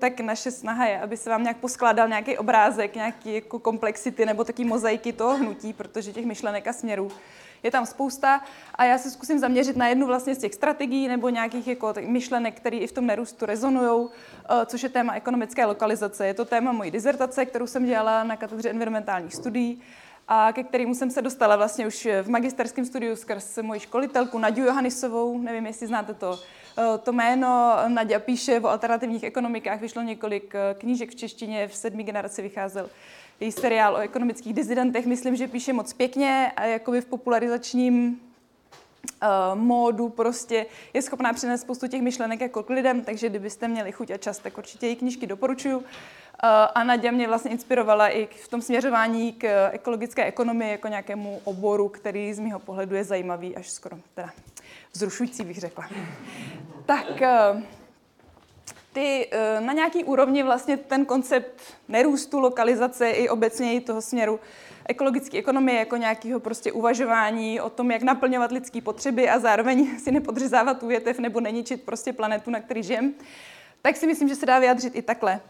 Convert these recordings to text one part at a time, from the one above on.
tak naše snaha je, aby se vám nějak poskládal nějaký obrázek, nějaký jako komplexity nebo taky mozaiky toho hnutí, protože těch myšlenek a směrů je tam spousta. A já se zkusím zaměřit na jednu vlastně z těch strategií nebo nějakých jako myšlenek, které i v tom nerůstu rezonují, eh, což je téma ekonomické lokalizace. Je to téma mojí dizertace, kterou jsem dělala na katedře environmentálních studií a ke kterému jsem se dostala vlastně už v magisterském studiu skrz moji školitelku Naďu Johannisovou, nevím, jestli znáte to, to jméno. Nadia píše o alternativních ekonomikách, vyšlo několik eh, knížek v češtině, v sedmý generaci vycházel její seriál o ekonomických dizidentech, myslím, že píše moc pěkně a jakoby v popularizačním uh, módu prostě je schopná přinést spoustu těch myšlenek jako k lidem, takže kdybyste měli chuť a čas, tak určitě její knížky doporučuju. Uh, a Nadia mě vlastně inspirovala i v tom směřování k ekologické ekonomii jako nějakému oboru, který z mého pohledu je zajímavý, až skoro teda vzrušující bych řekla. Tak, uh, ty eh, na nějaký úrovni vlastně ten koncept nerůstu, lokalizace i obecně i toho směru ekologické ekonomie jako nějakého prostě uvažování o tom, jak naplňovat lidské potřeby a zároveň si nepodřezávat tu větev nebo neničit prostě planetu, na který žijem, tak si myslím, že se dá vyjádřit i takhle.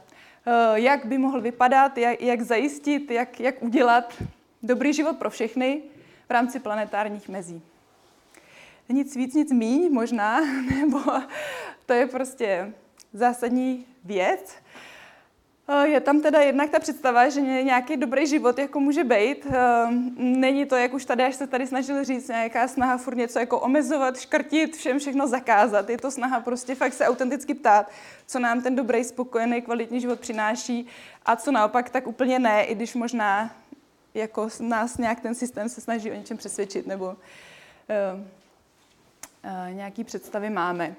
Eh, jak by mohl vypadat, jak, jak zajistit, jak, jak udělat dobrý život pro všechny v rámci planetárních mezí. Nic víc, nic míň možná, nebo to je prostě zásadní věc. Eh, je tam teda jednak ta představa, že nějaký dobrý život jako může být. Eh, není to, jak už tady, až se tady snažili říct, nějaká snaha furt něco jako omezovat, škrtit, všem všechno zakázat. Je to snaha prostě fakt se autenticky ptát, co nám ten dobrý, spokojený, kvalitní život přináší a co naopak tak úplně ne, i když možná jako nás nějak ten systém se snaží o něčem přesvědčit nebo uh, nějaký představy máme.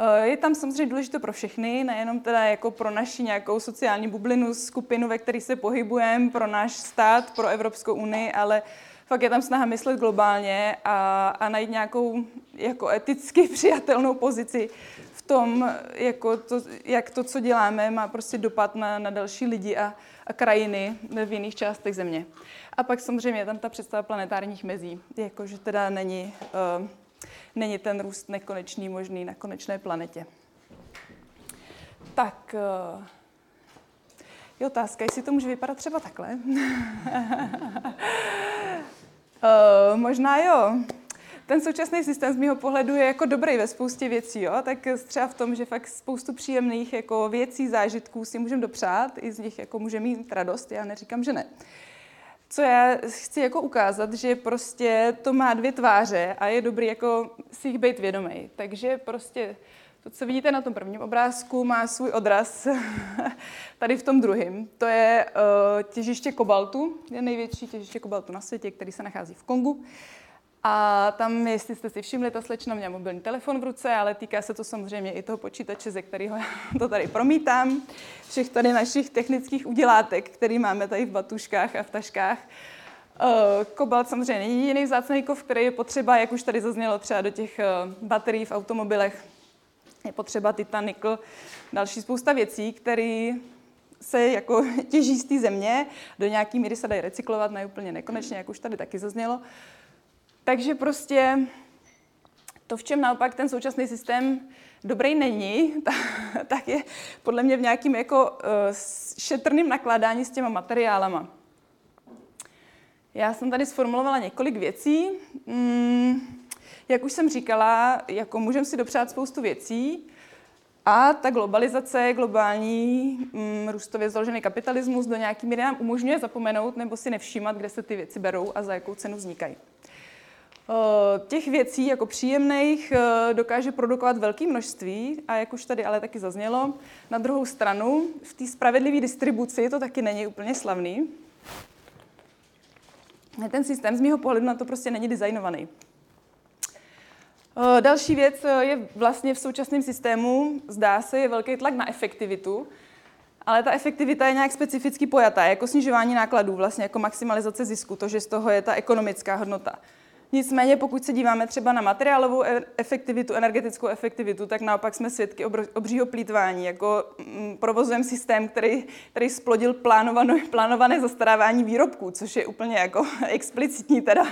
Eh, je tam samozřejmě důležité pro všechny, nejenom teda jako pro naši nějakou sociální bublinu, skupinu, ve které se pohybujeme, pro náš stát, pro Evropskou unii, ale fakt je tam snaha myslet globálně a, a najít nějakou jako eticky přijatelnou pozici v tom, jako to, jak to, co děláme, má prostě dopad na, na další lidi a, a krajiny v jiných částech země. A pak samozřejmě je tam ta představa planetárních mezí, jakože teda není uh, není ten růst nekonečný možný na konečné planetě. Tak, eh, je otázka, jestli to může vypadat třeba takhle. uh, možná jo. Ten současný systém z mého pohledu je jako dobrý ve spoustě věcí, jo? tak třeba v tom, že fakt spoustu příjemných jako věcí, zážitků si můžeme dopřát, i z nich jako můžeme mít radost, já neříkám, že ne. Uh, co já chci jako ukázat, že prostě to má dvě tváře a je dobrý jako si jich být vědomý. Takže prostě to, co vidíte na tom prvním obrázku, má svůj odraz tady v tom druhém. To je uh, těžiště kobaltu, je největší těžiště kobaltu na světě, který se nachází v Kongu. A tam, jestli jste si všimli, ta slečna měla mobilní telefon v ruce, ale týká se to samozřejmě i toho počítače, ze kterého já to tady promítám. Všech tady našich technických udělátek, který máme tady v batuškách a v taškách. Eh, kobalt samozřejmě není jediný vzácný kov, který je potřeba, jak už tady zaznělo třeba do těch eh, baterií v automobilech. Je potřeba titan, nikl, další spousta věcí, které se jako těží z té země, do nějaké míry se dají recyklovat, ne úplně nekonečně, jak už tady taky zaznělo. Takže prostě to, v čem naopak ten současný systém dobrý není, tak je podle mě v nějakým jako uh, šetrným nakládání s těma materiálama. Já jsem tady sformulovala několik věcí. Mm, jak už jsem říkala, jako můžeme si dopřát spoustu věcí a ta globalizace, globální mm, růstově založený kapitalismus do nějaký míry nám umožňuje zapomenout nebo si nevšímat, kde se ty věci berou a za jakou cenu vznikají. Eh, těch věcí jako příjemných eh, dokáže produkovat velké množství a jak už tady ale taky zaznělo, na druhou stranu v té spravedlivé distribuci to taky není úplně slavný. Ten systém z mého pohledu na to prostě není designovaný. Eh, další věc je vlastně v současném systému, zdá se, je velký tlak na efektivitu, ale ta efektivita je nějak specificky pojatá, jako snižování nákladů, vlastně jako maximalizace zisku, to, že z toho je ta ekonomická hodnota. Nicméně, pokud se díváme třeba na materiálovou e- efektivitu, energetickou efektivitu, tak naopak jsme svědky obřího plítvání. Jako mm, provozujeme systém, který, který splodil plánované, plánované zastarávání výrobků, což je úplně jako explicitní teda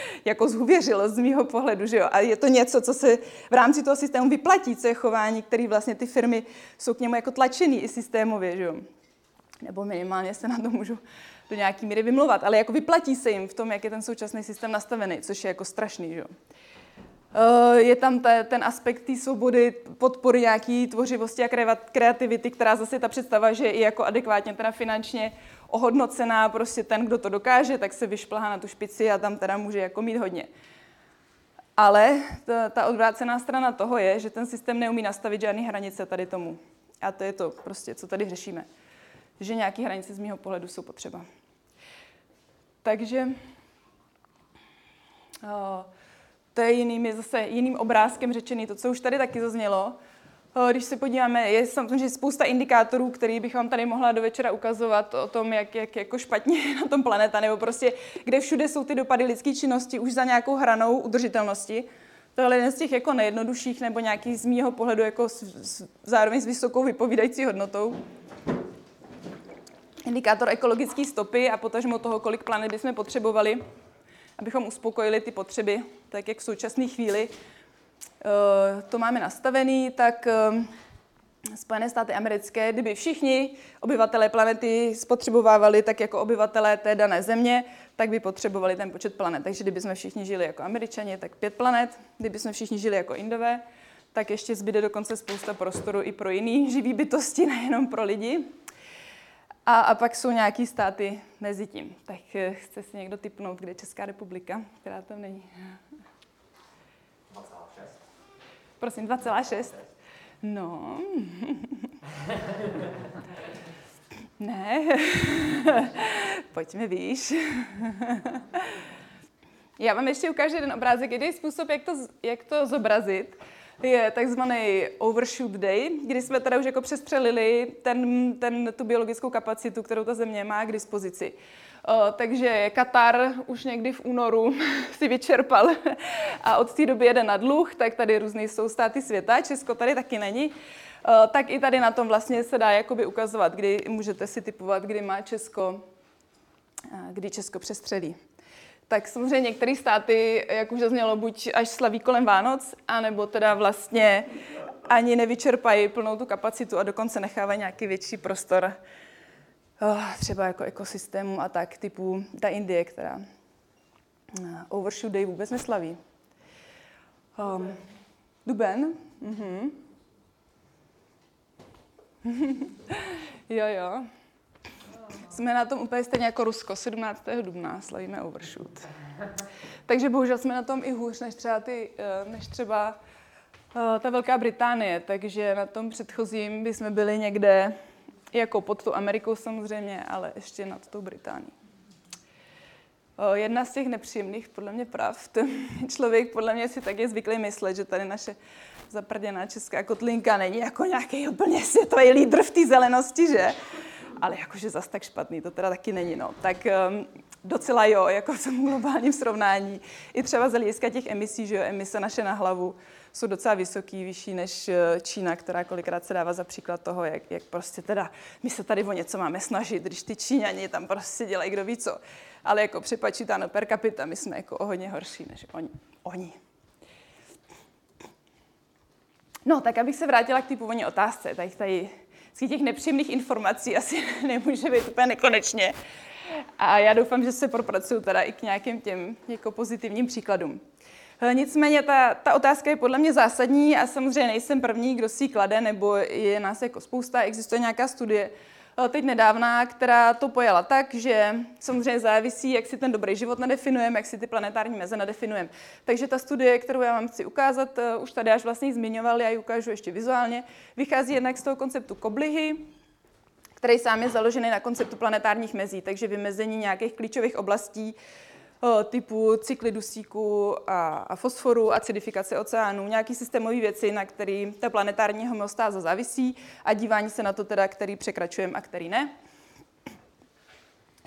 jako zhuvěřilo z mýho pohledu. Že jo? A je to něco, co se v rámci toho systému vyplatí, co je chování, který vlastně ty firmy jsou k němu jako tlačený i systémově. Že jo? Nebo minimálně se na to můžu do nějaký míry vymluvat, ale jako vyplatí se jim v tom, jak je ten současný systém nastavený, což je jako strašný, že? Eh, je tam te, ten aspekt té svobody, podpory nějaký tvořivosti a kreativity, která zase ta představa, že je i jako adekvátně teda finančně ohodnocená, prostě ten, kdo to dokáže, tak se vyšplhá na tu špici a tam teda může jako mít hodně. Ale ta, ta odvrácená strana toho je, že ten systém neumí nastavit žádné hranice tady tomu. A to je to prostě, co tady řešíme. Že nějaké hranice z mého pohledu jsou potřeba. Takže to je jiným, zase jiným obrázkem řečený, to, co už tady taky zaznělo. Když se podíváme, je samozřejmě spousta indikátorů, který bych vám tady mohla do večera ukazovat o tom, jak, jak jako špatně na tom planeta, nebo prostě kde všude jsou ty dopady lidské činnosti už za nějakou hranou udržitelnosti. To je jeden z těch jako nejjednodušších nebo nějaký z mýho pohledu jako s, s, zároveň s vysokou vypovídající hodnotou indikátor ekologické stopy a potažmo toho, kolik planet bychom potřebovali, abychom uspokojili ty potřeby, tak jak v současné chvíli eh, to máme nastavený, tak eh, Spojené státy americké, kdyby všichni obyvatelé planety spotřebovávali tak jako obyvatelé té dané země, tak by potřebovali ten počet planet. Takže kdyby jsme všichni žili jako američani, tak pět planet. Kdyby jsme všichni žili jako indové, tak ještě zbyde dokonce spousta prostoru i pro jiný živý bytosti, nejenom pro lidi. A, a pak jsou nějaký státy mezi tím. Tak eh, chce si někdo typnout, kde je Česká republika, která tam není. 2,6. Prosím, 2,6. No. ne. Pojďme výš. Já vám ještě ukážu jeden obrázek, jeden způsob, jak to, jak to zobrazit je takzvaný overshoot day, kdy jsme teda už jako přestřelili ten, ten, tu biologickou kapacitu, kterou ta země má k dispozici. Uh, takže Katar už někdy v únoru si vyčerpal a od té doby jede na dluh, tak tady různý jsou státy světa, Česko tady taky není. Uh, tak i tady na tom vlastně se dá jakoby ukazovat, kdy můžete si typovat, kdy má Česko, kdy Česko přestřelí tak samozřejmě některé státy, jak už zaznělo, buď až slaví kolem Vánoc, anebo teda vlastně ani nevyčerpají plnou tu kapacitu a dokonce nechávají nějaký větší prostor oh, třeba jako ekosystému a tak, typu ta Indie, která uh, Overshoot Day vůbec neslaví. Um, duben. Mm-hmm. jo, jo. Jsme na tom úplně stejně jako Rusko. 17. dubna slavíme overshoot. Takže bohužel jsme na tom i hůř než třeba, ty, eh, než třeba eh, ta Velká Británie. Takže na tom předchozím bychom byli někde jako pod tu Amerikou samozřejmě, ale ještě nad tou Británií. Eh, jedna z těch nepříjemných, podle mě, pravd. Člověk podle mě si tak je zvyklý myslet, že tady naše zaprděná česká kotlinka není jako nějaký úplně světový lídr v té zelenosti, že? Ale jakože zas tak špatný, to teda taky není, no. Tak um, docela jo, jako v tom globálním srovnání. I třeba z hlediska těch emisí, že jo, emise naše na hlavu jsou docela vysoký, vyšší než eh, Čína, která kolikrát se dává za příklad toho, jak, jak prostě teda my se tady o něco máme snažit, když ty Číňani tam prostě dělají kdo ví co. Ale jako přepačítáno per capita, my jsme jako o hodně horší než oni. oni. No, tak abych se vrátila k té původní otázce, tak tady těch nepříjemných informací asi nemůže být úplně nekonečně. A já doufám, že se propracuju teda i k nějakým těm jako pozitivním příkladům. Nicméně ta, ta otázka je podle mě zásadní a samozřejmě nejsem první, kdo si ji klade, nebo je nás jako spousta, existuje nějaká studie, teď nedávná, která to pojala tak, že samozřejmě závisí, jak si ten dobrý život nadefinujeme, jak si ty planetární meze nadefinujeme. Takže ta studie, kterou já vám chci ukázat, eh, už tady až vlastně zmiňoval, já ji ukážu ještě vizuálně, vychází jednak z toho konceptu koblihy, který sám je založený na konceptu planetárních mezí, takže vymezení nějakých klíčových oblastí, typu cykly dusíku a, a fosforu, acidifikace oceánů, nějaký systémové věci, na který ta planetární homeostáza závisí a dívání se na to teda, který překračujeme a který ne.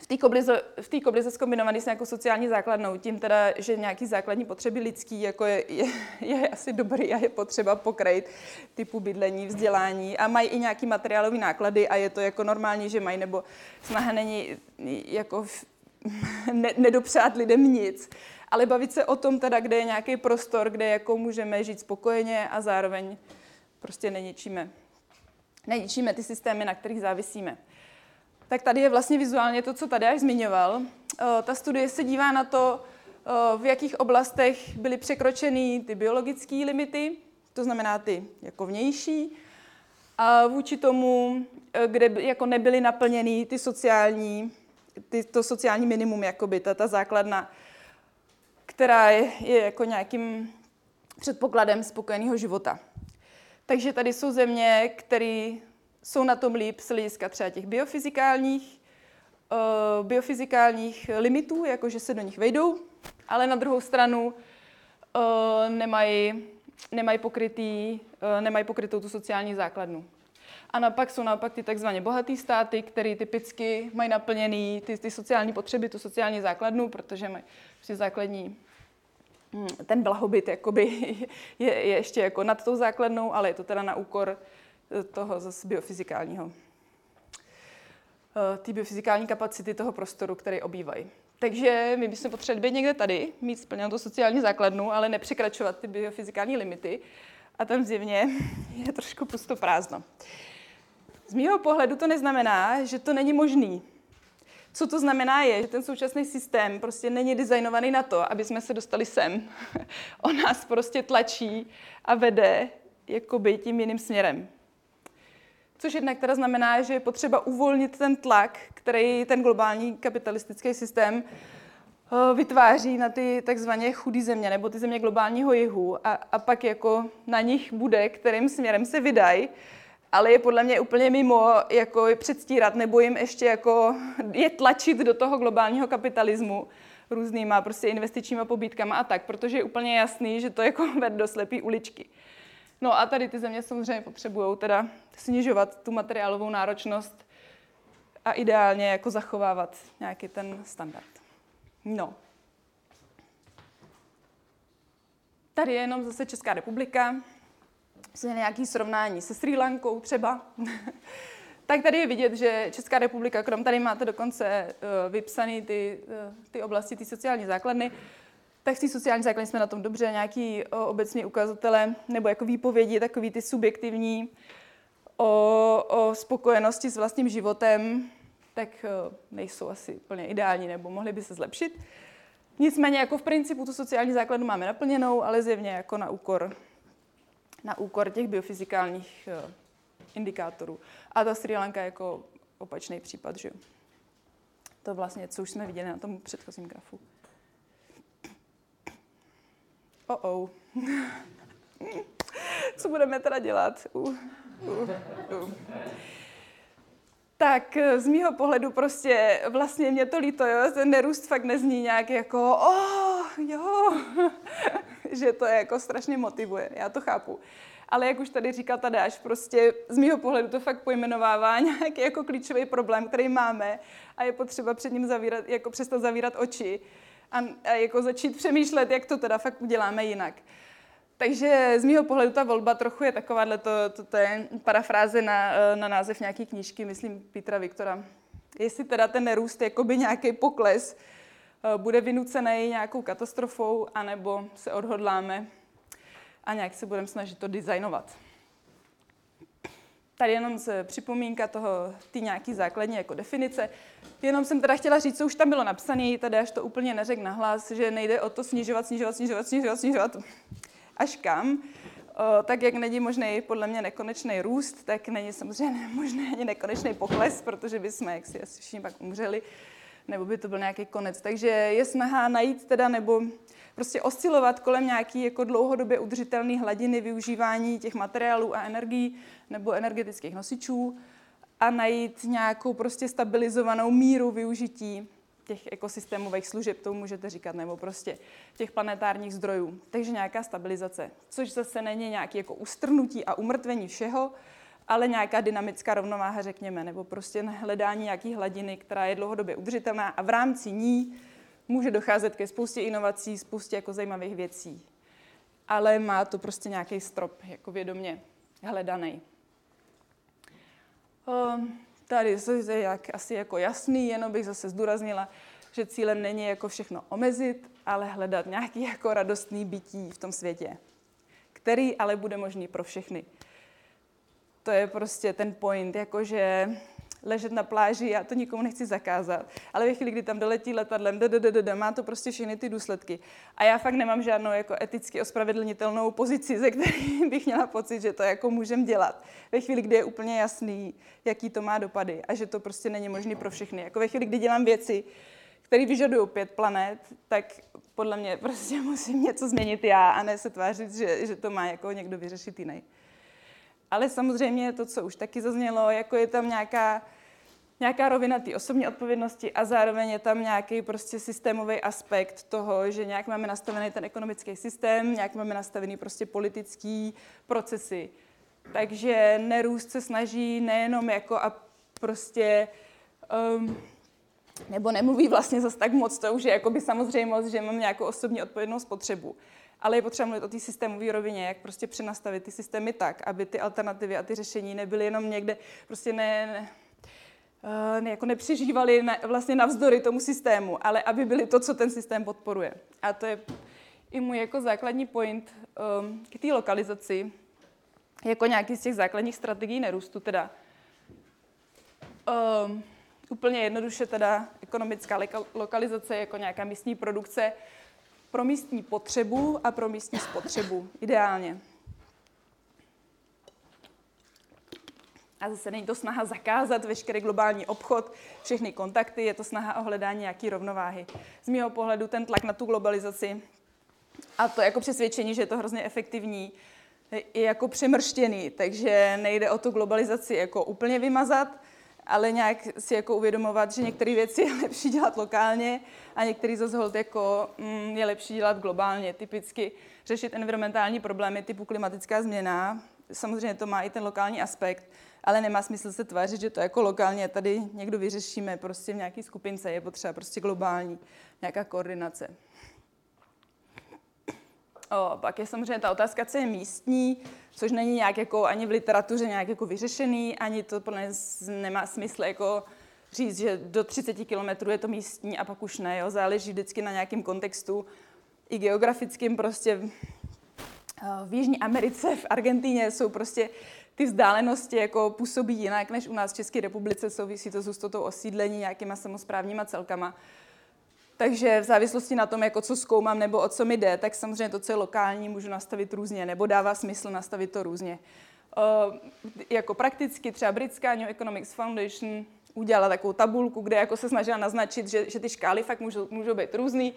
v té koblize, koblize zkombinovaný s nějakou sociální základnou, tím teda, že nějaký základní potřeby lidský, jako je, je, je asi dobrý a je potřeba pokrejt typu bydlení, vzdělání a mají i nějaký materiálové náklady a je to jako normální, že mají, nebo snaha není jako ne, nedopřát lidem nic, ale bavit se o tom teda, kde je nějaký prostor, kde jako můžeme žít spokojeně a zároveň prostě neničíme, neničíme ty systémy, na kterých závisíme. Tak tady je vlastně vizuálně to, co tady až zmiňoval. Eh, ta studie se dívá na to, eh, v jakých oblastech byly překročeny ty biologické limity, to znamená ty jako vnější, a vůči tomu, eh, kde jako nebyly naplněny ty sociální, ty, to sociální minimum, jakoby, ta, ta základna, která je, je jako nějakým předpokladem spokojeného života. Takže tady jsou země, které jsou na tom líp z hlediska třeba těch biofyzikálních, uh, biofyzikálních limitů, jakože se do nich vejdou, ale na druhou stranu uh, nemají, nemají, pokrytý, uh, nemají pokrytou tu sociální základnu. A naopak jsou naopak ty takzvaně bohatý státy, které typicky mají naplněný ty, ty sociální potřeby, tu sociální základnu, protože mají prostě základní hm, ten blahobyt jakoby je, je ještě jako nad tou základnou, ale je to teda na úkor toho zase biofyzikálního, eh, ty biofyzikální kapacity toho prostoru, který obývají. Takže my bychom potřebovali být někde tady, mít splněnou tu sociální základnu, ale nepřekračovat ty biofyzikální limity. A tam zjevně je trošku pusto prázdno. Z mého pohledu to neznamená, že to není možný. Co to znamená je, že ten současný systém prostě není designovaný na to, aby jsme se dostali sem. On nás prostě tlačí a vede jakoby tím jiným směrem. Což jednak teda znamená, že je potřeba uvolnit ten tlak, který ten globální kapitalistický systém eh, vytváří na ty takzvaně chudé země nebo ty země globálního jihu a, a pak jako na nich bude, kterým směrem se vydají, ale je podle mě úplně mimo jako je předstírat nebo jim ještě jako je tlačit do toho globálního kapitalismu různýma prostě investičníma pobídkama a tak, protože je úplně jasný, že to jako vede do slepý uličky. No a tady ty země samozřejmě potřebují teda snižovat tu materiálovou náročnost a ideálně jako zachovávat nějaký ten standard. No. Tady je jenom zase Česká republika, nějaké srovnání se Sri Lankou třeba. tak tady je vidět, že Česká republika, krom tady máte dokonce uh, vypsané ty, uh, ty oblasti, ty sociální základny, tak té sociální základně jsme na tom dobře, nějaký o, obecně ukazatele nebo jako výpovědi, takový ty subjektivní o, o spokojenosti s vlastním životem, tak nejsou asi úplně ideální nebo mohly by se zlepšit. Nicméně jako v principu tu sociální základnu máme naplněnou, ale zjevně jako na úkor, na úkor těch biofyzikálních indikátorů. A ta Sri Lanka jako opačný případ, že To vlastně, co už jsme viděli na tom předchozím grafu. Oh oh. Co budeme teda dělat? Uh, uh, uh. Tak z mýho pohledu prostě vlastně mě to líto, jo? ten nerůst fakt nezní nějak jako oh, jo, že to je jako strašně motivuje, já to chápu. Ale jak už tady říkal Tadáš, prostě z mýho pohledu to fakt pojmenovává nějaký jako klíčový problém, který máme a je potřeba před ním zavírat, jako přestat zavírat oči a, a jako začít přemýšlet, jak to teda fakt uděláme jinak. Takže z mého pohledu ta volba trochu je takováhle, to, to, to je parafráze na, na název nějaké knížky, myslím Petra Viktora. Jestli teda ten nerůst, jakoby nějaký pokles, eh, bude vynucený nějakou katastrofou, anebo se odhodláme a nějak se budeme snažit to designovat. Tady jenom z připomínka toho, ty nějaký základní jako definice. Jenom jsem teda chtěla říct, co už tam bylo napsané, tady až to úplně neřek nahlas, že nejde o to snižovat, snižovat, snižovat, snižovat, snižovat až kam. O, tak jak není možný podle mě nekonečný růst, tak není samozřejmě možný ani nekonečný pokles, protože bychom, jak si asi všichni pak umřeli, nebo by to byl nějaký konec. Takže je snaha najít teda, nebo prostě oscilovat kolem nějaký jako dlouhodobě udržitelné hladiny využívání těch materiálů a energií nebo energetických nosičů a najít nějakou prostě stabilizovanou míru využití těch ekosystémových služeb, to můžete říkat, nebo prostě těch planetárních zdrojů. Takže nějaká stabilizace, což zase není nějaké jako ustrnutí a umrtvení všeho, ale nějaká dynamická rovnováha, řekněme, nebo prostě hledání nějaký hladiny, která je dlouhodobě udržitelná a v rámci ní může docházet ke spoustě inovací, spoustě jako zajímavých věcí. Ale má to prostě nějaký strop, jako vědomě hledaný. Um, tady je jak, asi jako jasný, jenom bych zase zdůraznila, že cílem není jako všechno omezit, ale hledat nějaký jako radostný bytí v tom světě, který ale bude možný pro všechny. To je prostě ten point, jakože ležet na pláži, já to nikomu nechci zakázat, ale ve chvíli, kdy tam doletí letadlem, má to prostě všechny ty důsledky. A já fakt nemám žádnou jako eticky ospravedlnitelnou pozici, ze které bych měla pocit, že to jako můžem dělat. Ve chvíli, kdy je úplně jasný, jaký to má dopady a že to prostě není možné pro všechny. Jako ve chvíli, kdy dělám věci, které vyžadují pět planet, tak podle mě prostě musím něco změnit já a ne se tvářit, že, že to má jako někdo vyřešit jiný. Ale samozřejmě to, co už taky zaznělo, jako je tam nějaká, nějaká rovina té osobní odpovědnosti a zároveň je tam nějaký prostě systémový aspekt toho, že nějak máme nastavený ten ekonomický systém, nějak máme nastavený prostě politický procesy. Takže nerůst se snaží nejenom jako a prostě um, nebo nemluví vlastně zase tak moc, to už je jakoby samozřejmost, že mám nějakou osobní odpovědnou spotřebu. Ale je potřeba mluvit o té systémové rovině, jak prostě přenastavit ty systémy tak, aby ty alternativy a ty řešení nebyly jenom někde, prostě ne, ne eh, ne, jako nepřežívali ne, vlastně navzdory tomu systému, ale aby byly to, co ten systém podporuje. A to je i můj jako základní point um, k té lokalizaci, jako nějaký z těch základních strategií nerůstu teda. Um, Úplně jednoduše teda ekonomická lokalizace jako nějaká místní produkce pro místní potřebu a pro místní spotřebu, ideálně. A zase není to snaha zakázat veškerý globální obchod, všechny kontakty, je to snaha o hledání nějaké rovnováhy. Z mého pohledu ten tlak na tu globalizaci a to jako přesvědčení, že je to hrozně efektivní, je jako přemrštěný, takže nejde o tu globalizaci jako úplně vymazat, ale nějak si jako uvědomovat, že některé věci je lepší dělat lokálně a některé zase hold jako mm, je lepší dělat globálně. Typicky řešit environmentální problémy typu klimatická změna, samozřejmě to má i ten lokální aspekt, ale nemá smysl se tvářit, že to jako lokálně tady někdo vyřešíme prostě v nějaké skupince, je potřeba prostě globální nějaká koordinace. O, pak je samozřejmě ta otázka, co je místní, což není nějak jako ani v literatuře nějak jako vyřešený, ani to nás nemá smysl jako říct, že do 30 kilometrů je to místní a pak už ne, jo? záleží vždycky na nějakém kontextu i geografickým prostě v Jižní Americe, v Argentíně jsou prostě ty vzdálenosti jako působí jinak než u nás v České republice, souvisí to s hustotou osídlení nějakýma samozprávníma celkama. Takže v závislosti na tom, jako co zkoumám nebo o co mi jde, tak samozřejmě to, co je lokální, můžu nastavit různě, nebo dává smysl nastavit to různě. Uh, jako prakticky třeba britská New Economics Foundation udělala takovou tabulku, kde jako se snažila naznačit, že, že ty škály fakt můžou, můžou být různý.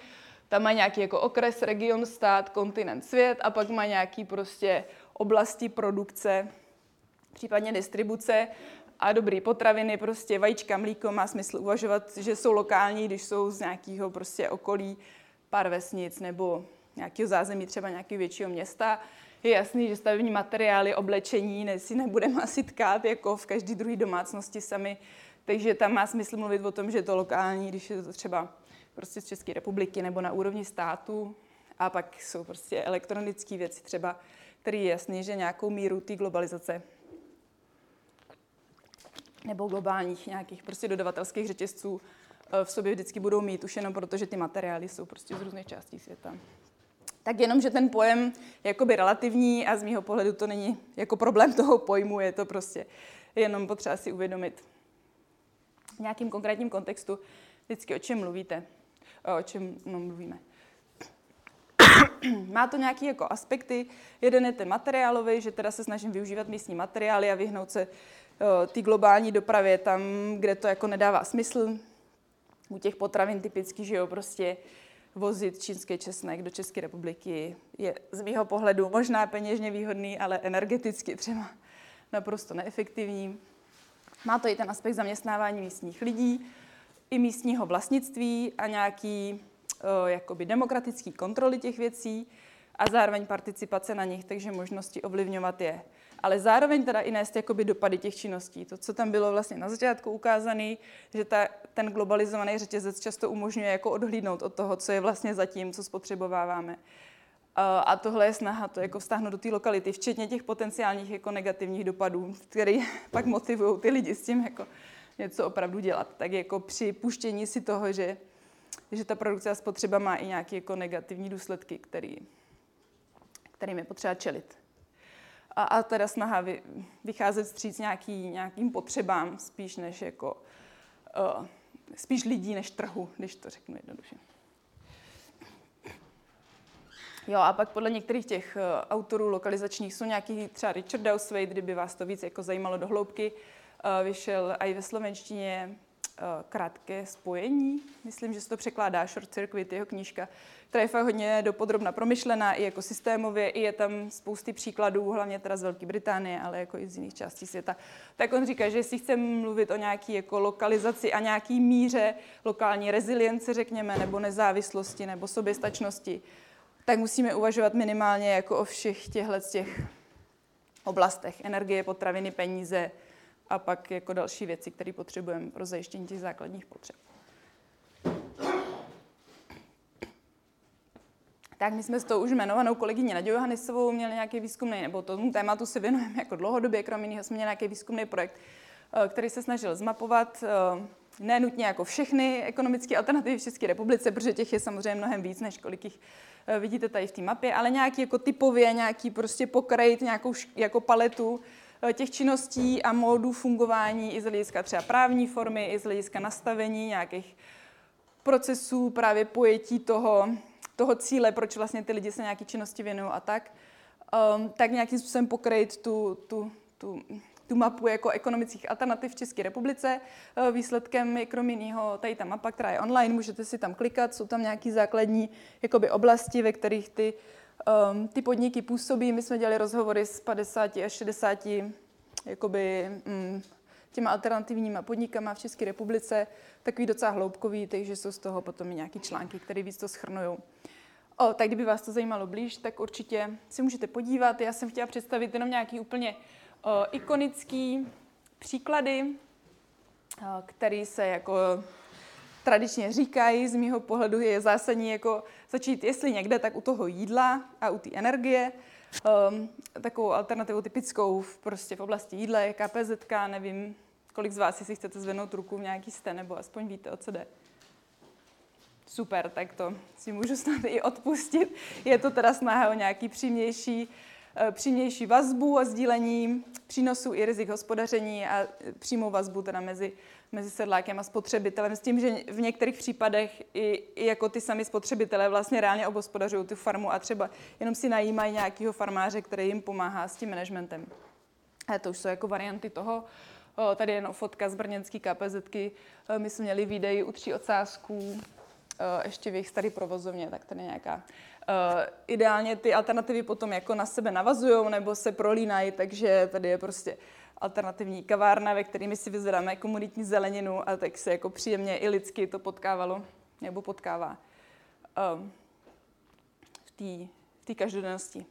Tam má nějaký jako okres, region, stát, kontinent, svět a pak má nějaký prostě oblasti produkce, případně distribuce a dobrý potraviny, prostě vajíčka, mlíko, má smysl uvažovat, že jsou lokální, když jsou z nějakého prostě okolí pár vesnic nebo nějakého zázemí, třeba nějakého většího města. Je jasný, že stavební materiály, oblečení ne, si nebudeme asi tkát jako v každé druhé domácnosti sami, takže tam má smysl mluvit o tom, že je to lokální, když je to třeba prostě z České republiky nebo na úrovni státu. A pak jsou prostě elektronické věci třeba, které je jasný, že nějakou míru té globalizace nebo globálních nějakých prostě dodavatelských řetězců eh, v sobě vždycky budou mít, už jenom proto, že ty materiály jsou prostě z různých částí světa. Tak jenom, že ten pojem je jakoby relativní a z mého pohledu to není jako problém toho pojmu, je to prostě jenom potřeba si uvědomit v nějakým konkrétním kontextu vždycky o čem mluvíte, o čem no, mluvíme. Má to nějaké jako aspekty. Jeden je ten materiálový, že teda se snažím využívat místní materiály a vyhnout se té globální dopravě, tam, kde to jako nedává smysl. U těch potravin typicky, že jo, prostě vozit čínský česnek do České republiky je z mého pohledu možná peněžně výhodný, ale energeticky třeba naprosto neefektivní. Má to i ten aspekt zaměstnávání místních lidí, i místního vlastnictví a nějaký jakoby demokratický kontroly těch věcí a zároveň participace na nich, takže možnosti ovlivňovat je ale zároveň teda i nést jakoby dopady těch činností. To, co tam bylo vlastně na začátku ukázané, že ta, ten globalizovaný řetězec často umožňuje jako odhlídnout od toho, co je vlastně zatím, co spotřebováváme. A tohle je snaha to jako vztáhnout do té lokality, včetně těch potenciálních jako negativních dopadů, které pak motivují ty lidi s tím jako něco opravdu dělat. Tak jako při puštění si toho, že, že ta produkce a spotřeba má i nějaké jako negativní důsledky, který, kterým je potřeba čelit. A, a teda snaha vy, vycházet vstříc nějaký, nějakým potřebám, spíš než jako, uh, spíš lidí než trhu, když to řeknu jednoduše. Jo, a pak podle některých těch uh, autorů lokalizačních jsou nějaký třeba Richard Dowswade, kdyby vás to víc jako zajímalo do hloubky, uh, vyšel i ve slovenštině krátké spojení, myslím, že se to překládá Short Circuit, jeho knížka, která je fakt hodně dopodrobna promyšlená i jako systémově, i je tam spousty příkladů, hlavně teda z Velké Británie, ale jako i z jiných částí světa. Tak on říká, že jestli chceme mluvit o nějaký jako lokalizaci a nějaký míře lokální rezilience, řekněme, nebo nezávislosti, nebo soběstačnosti, tak musíme uvažovat minimálně jako o všech těchto těch oblastech. Energie, potraviny, peníze a pak jako další věci, které potřebujeme pro zajištění těch základních potřeb. Tak my jsme s tou už jmenovanou kolegyní Nadějou Johannisovou měli nějaký výzkumný, nebo tomu tématu se věnujeme jako dlouhodobě, kromě jiného jsme měli nějaký výzkumný projekt, eh, který se snažil zmapovat eh, nenutně jako všechny ekonomické alternativy v České republice, protože těch je samozřejmě mnohem víc, než kolik jich eh, vidíte tady v té mapě, ale nějaký jako typově, nějaký prostě pokrejt, nějakou jako paletu těch činností a módů fungování i z hlediska třeba právní formy, i z hlediska nastavení nějakých procesů, právě pojetí toho, toho cíle, proč vlastně ty lidi se nějaké činnosti věnují a tak, um, tak nějakým způsobem pokrýt tu, tu, tu, tu mapu jako ekonomických alternativ v České republice. Uh, výsledkem je krom jiného tady ta mapa, která je online, můžete si tam klikat, jsou tam nějaké základní jakoby, oblasti, ve kterých ty, um, ty podniky působí. My jsme dělali rozhovory s 50 až 60 jakoby, um, těma alternativníma podnikama v České republice, takový docela hloubkový, takže jsou z toho potom i nějaký články, které víc to schrnují. O, tak kdyby vás to zajímalo blíž, tak určitě si můžete podívat. Já jsem chtěla představit jenom nějaký úplně o, ikonický příklady, o, který se jako tradičně říkají, z mého pohledu je zásadní jako začít, jestli někde, tak u toho jídla a u té energie. Um, takovou alternativu typickou v, prostě v oblasti jídla je KPZ, nevím, kolik z vás si chcete zvednout ruku v nějaký jste, nebo aspoň víte, o co jde. Super, tak to si můžu snad i odpustit. Je to teda snaha o nějaký přímější, eh, přímější vazbu a sdílení přínosů i rizik hospodaření a přímou vazbu teda mezi, mezi sedlákem a spotřebitelem s tím, že v některých případech i, i jako ty sami spotřebitelé vlastně reálně obospodařují tu farmu a třeba jenom si najímají nějakého farmáře, který jim pomáhá s tím managementem. A to už jsou jako varianty toho. Tady je jenom fotka z brněnské KPZky. My jsme měli výdej u tří ocázků, ještě v jejich starý provozovně, tak tady nějaká. Ideálně ty alternativy potom jako na sebe navazují nebo se prolínají, takže tady je prostě alternativní kavárna, ve kterými si vyzvedáme komunitní zeleninu a tak se jako příjemně i lidsky to potkávalo nebo potkává v té každodennosti.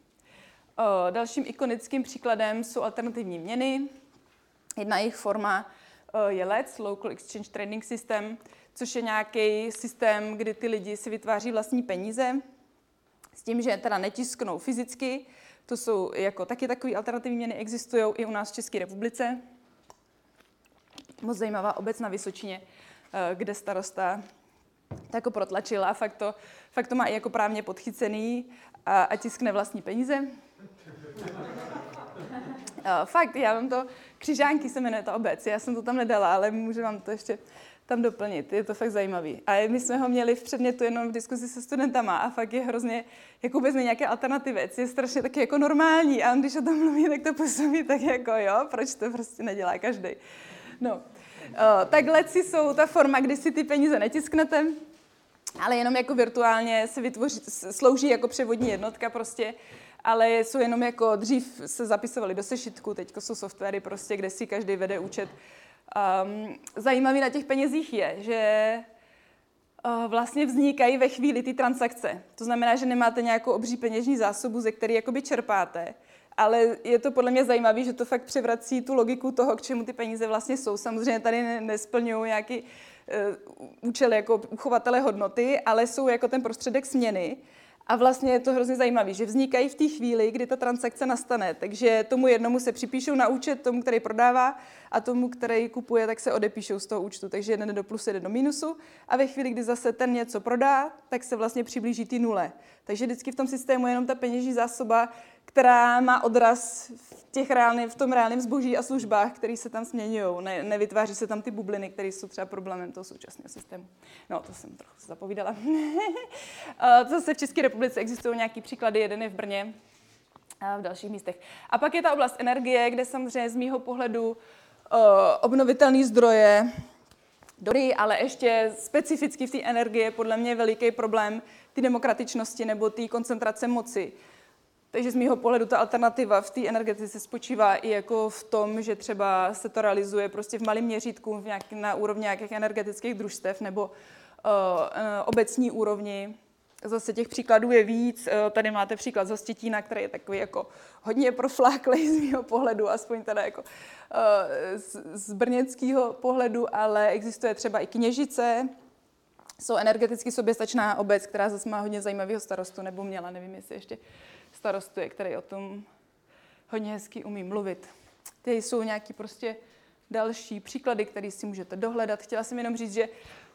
Dalším ikonickým příkladem jsou alternativní měny. Jedna jejich forma eh, je LEDS, Local Exchange Trading System, což je nějaký systém, kdy ty lidi si vytváří vlastní peníze s tím, že teda netisknou fyzicky. To jsou jako taky takové alternativní měny, existují i u nás v České republice. Moc zajímavá obec na Vysočině, eh, kde starosta tak jako protlačila a fakt to, fakt to má i jako právně podchycený a, a tiskne vlastní peníze. Uh, fakt, já mám to, Křižánky se jmenuje ta obec, já jsem to tam nedala, ale můžu vám to ještě tam doplnit, je to fakt zajímavý. A my jsme ho měli v předmětu jenom v diskuzi se studentama a fakt je hrozně, jako vůbec nějaké alternativy, je strašně taky jako normální a on, když o tom mluví, tak to působí tak jako jo, proč to prostě nedělá každý. No, uh, takhle si jsou ta forma, kdy si ty peníze netisknete, ale jenom jako virtuálně se vytvoří, slouží jako převodní jednotka prostě, ale jsou jenom jako dřív se zapisovali do sešitku, teď jsou softwary prostě, kde si každý vede účet. Um, zajímavý na těch penězích je, že uh, vlastně vznikají ve chvíli ty transakce. To znamená, že nemáte nějakou obří peněžní zásobu, ze které jakoby čerpáte, ale je to podle mě zajímavé, že to fakt převrací tu logiku toho, k čemu ty peníze vlastně jsou. Samozřejmě tady nesplňují nějaký uh, účel jako uchovatele hodnoty, ale jsou jako ten prostředek směny. A vlastně je to hrozně zajímavé, že vznikají v té chvíli, kdy ta transakce nastane. Takže tomu jednomu se připíšou na účet, tomu, který prodává, a tomu, který kupuje, tak se odepíšou z toho účtu. Takže jeden do plus, jeden do minusu. A ve chvíli, kdy zase ten něco prodá, tak se vlastně přiblíží ty nule. Takže vždycky v tom systému je jenom ta peněžní zásoba, která má odraz v, těch reálný, v tom reálném zboží a službách, které se tam směňují. Ne, nevytváří se tam ty bubliny, které jsou třeba problémem toho současného systému. No, to jsem trochu zapovídala. Zase v České republice existují nějaký příklady, jeden je v Brně, a v dalších místech. A pak je ta oblast energie, kde samozřejmě z mýho pohledu uh, obnovitelné zdroje, dobrý, ale ještě specificky v té energie podle mě veliký problém ty demokratičnosti nebo té koncentrace moci. Takže z mého pohledu ta alternativa v té energetice spočívá i jako v tom, že třeba se to realizuje prostě v malém měřítku v nějaký, na úrovni nějakých energetických družstev nebo uh, uh, obecní úrovni. Zase těch příkladů je víc. Uh, tady máte příklad z který je takový jako hodně profláklý z mého pohledu, aspoň teda jako uh, z, z brněckého pohledu, ale existuje třeba i Kněžice, jsou energeticky soběstačná obec, která zase má hodně zajímavého starostu, nebo měla, nevím, jestli ještě starostuje, který o tom hodně hezky umí mluvit. Ty jsou nějaký prostě další příklady, které si můžete dohledat. Chtěla jsem jenom říct, že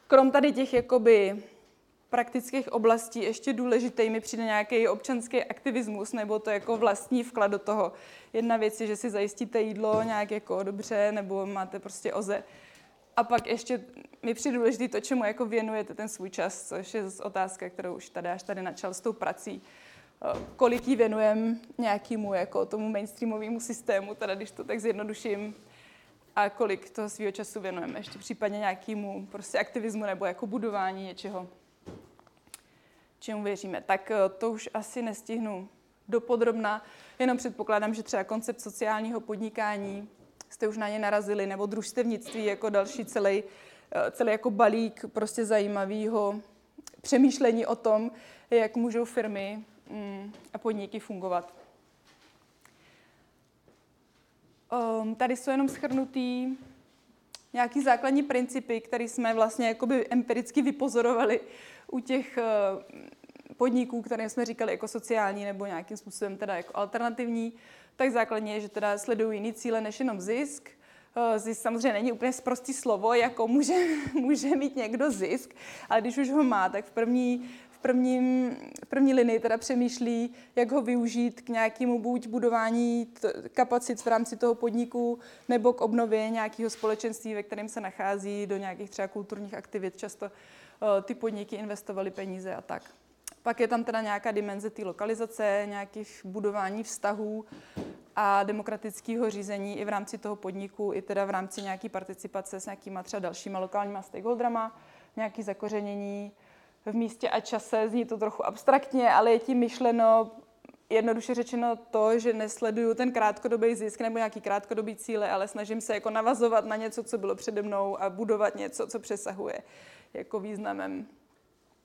krom tady těch jakoby praktických oblastí ještě důležitý mi přijde nějaký občanský aktivismus nebo to jako vlastní vklad do toho. Jedna věc je, že si zajistíte jídlo nějak jako dobře nebo máte prostě oze. A pak ještě mi přijde důležité to, čemu jako věnujete ten svůj čas, což je otázka, kterou už tady až tady načal s tou prací kolik jí věnujeme nějakému jako tomu mainstreamovému systému, teda když to tak zjednoduším, a kolik toho svého času věnujeme ještě případně nějakému prostě aktivismu nebo jako budování něčeho, čemu věříme. Tak eh, to už asi nestihnu dopodrobna, jenom předpokládám, že třeba koncept sociálního podnikání jste už na ně narazili, nebo družstevnictví jako další celý, eh, celý jako balík prostě zajímavého přemýšlení o tom, jak můžou firmy a podniky fungovat. Um, tady jsou jenom schrnutý nějaký základní principy, které jsme vlastně jakoby empiricky vypozorovali u těch uh, podniků, které jsme říkali jako sociální nebo nějakým způsobem teda jako alternativní, tak základně je, že teda sledují jiný cíle než jenom zisk. Uh, zisk samozřejmě není úplně zprostý slovo, jako může, může mít někdo zisk, ale když už ho má, tak v první prvním, první linii teda přemýšlí, jak ho využít k nějakému buď budování t- kapacit v rámci toho podniku, nebo k obnově nějakého společenství, ve kterém se nachází, do nějakých třeba kulturních aktivit. Často uh, ty podniky investovaly peníze a tak. Pak je tam teda nějaká dimenze té lokalizace, nějakých budování vztahů a demokratického řízení i v rámci toho podniku, i teda v rámci nějaké participace s nějakýma třeba dalšíma lokálníma stakeholdrama, nějaké zakořenění v místě a čase. Zní to trochu abstraktně, ale je tím myšleno jednoduše řečeno to, že nesleduju ten krátkodobý zisk nebo nějaký krátkodobý cíle, ale snažím se jako navazovat na něco, co bylo přede mnou a budovat něco, co přesahuje jako významem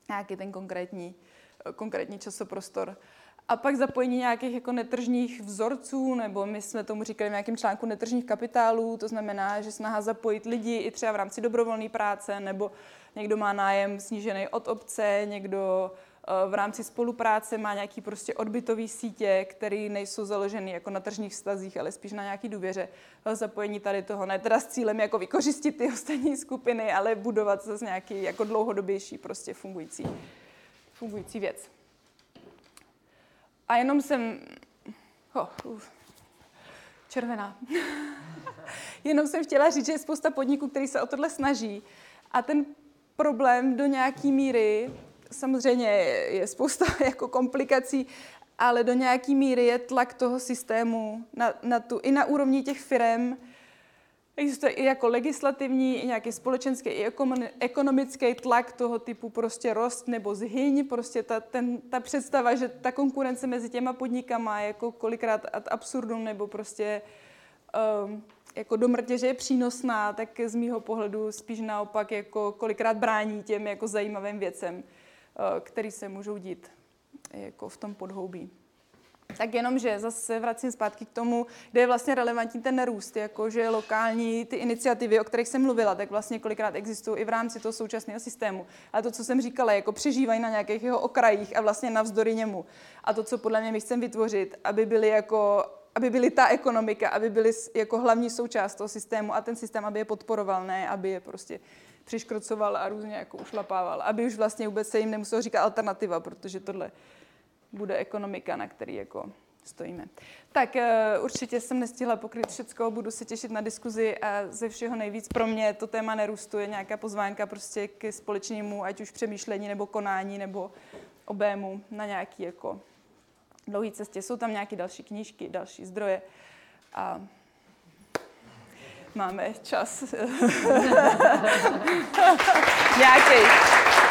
nějaký ten konkrétní, konkrétní časoprostor. A pak zapojení nějakých jako netržních vzorců, nebo my jsme tomu říkali v nějakém článku netržních kapitálů, to znamená, že snaha zapojit lidi i třeba v rámci dobrovolné práce, nebo někdo má nájem snížený od obce, někdo eh, v rámci spolupráce má nějaký prostě odbytový sítě, které nejsou založeny jako na tržních vztazích, ale spíš na nějaký důvěře. Eh, zapojení tady toho, ne teda s cílem jako vykořistit ty ostatní skupiny, ale budovat zase nějaký jako dlouhodobější prostě fungující, fungující věc. A jenom jsem... Oh, uh, červená. jenom jsem chtěla říct, že je spousta podniků, který se o tohle snaží. A ten problém do nějaký míry, samozřejmě je spousta jako komplikací, ale do nějaký míry je tlak toho systému na, na tu, i na úrovni těch firm, Existuje i jako legislativní, i nějaký společenský, i ekonomický tlak toho typu prostě rost nebo zhyň, prostě ta, ten, ta představa, že ta konkurence mezi těma podnikama je jako kolikrát ad absurdum nebo prostě um, jako do mrtě, že je přínosná, tak z mýho pohledu spíš naopak jako kolikrát brání těm jako zajímavým věcem, uh, který se můžou dít jako v tom podhoubí. Tak jenom, že zase vracím zpátky k tomu, kde je vlastně relevantní ten růst, jako že lokální ty iniciativy, o kterých jsem mluvila, tak vlastně kolikrát existují i v rámci toho současného systému. A to, co jsem říkala, jako přežívají na nějakých jeho okrajích a vlastně navzdory němu. A to, co podle mě my chceme vytvořit, aby byly jako aby byly ta ekonomika, aby byly jako hlavní součást toho systému a ten systém, aby je podporoval, ne aby je prostě přiškrocoval a různě jako ušlapával, aby už vlastně vůbec se jim nemuselo říkat alternativa, protože tohle bude ekonomika, na který jako stojíme. Tak uh, určitě jsem nestihla pokryt všecko, budu se těšit na diskuzi a ze všeho nejvíc pro mě to téma nerůstu je nějaká pozvánka prostě k společnému, ať už přemýšlení nebo konání nebo obému na nějaký jako dlouhé cestě. Jsou tam nějaké další knížky, další zdroje a máme čas. Nějaký.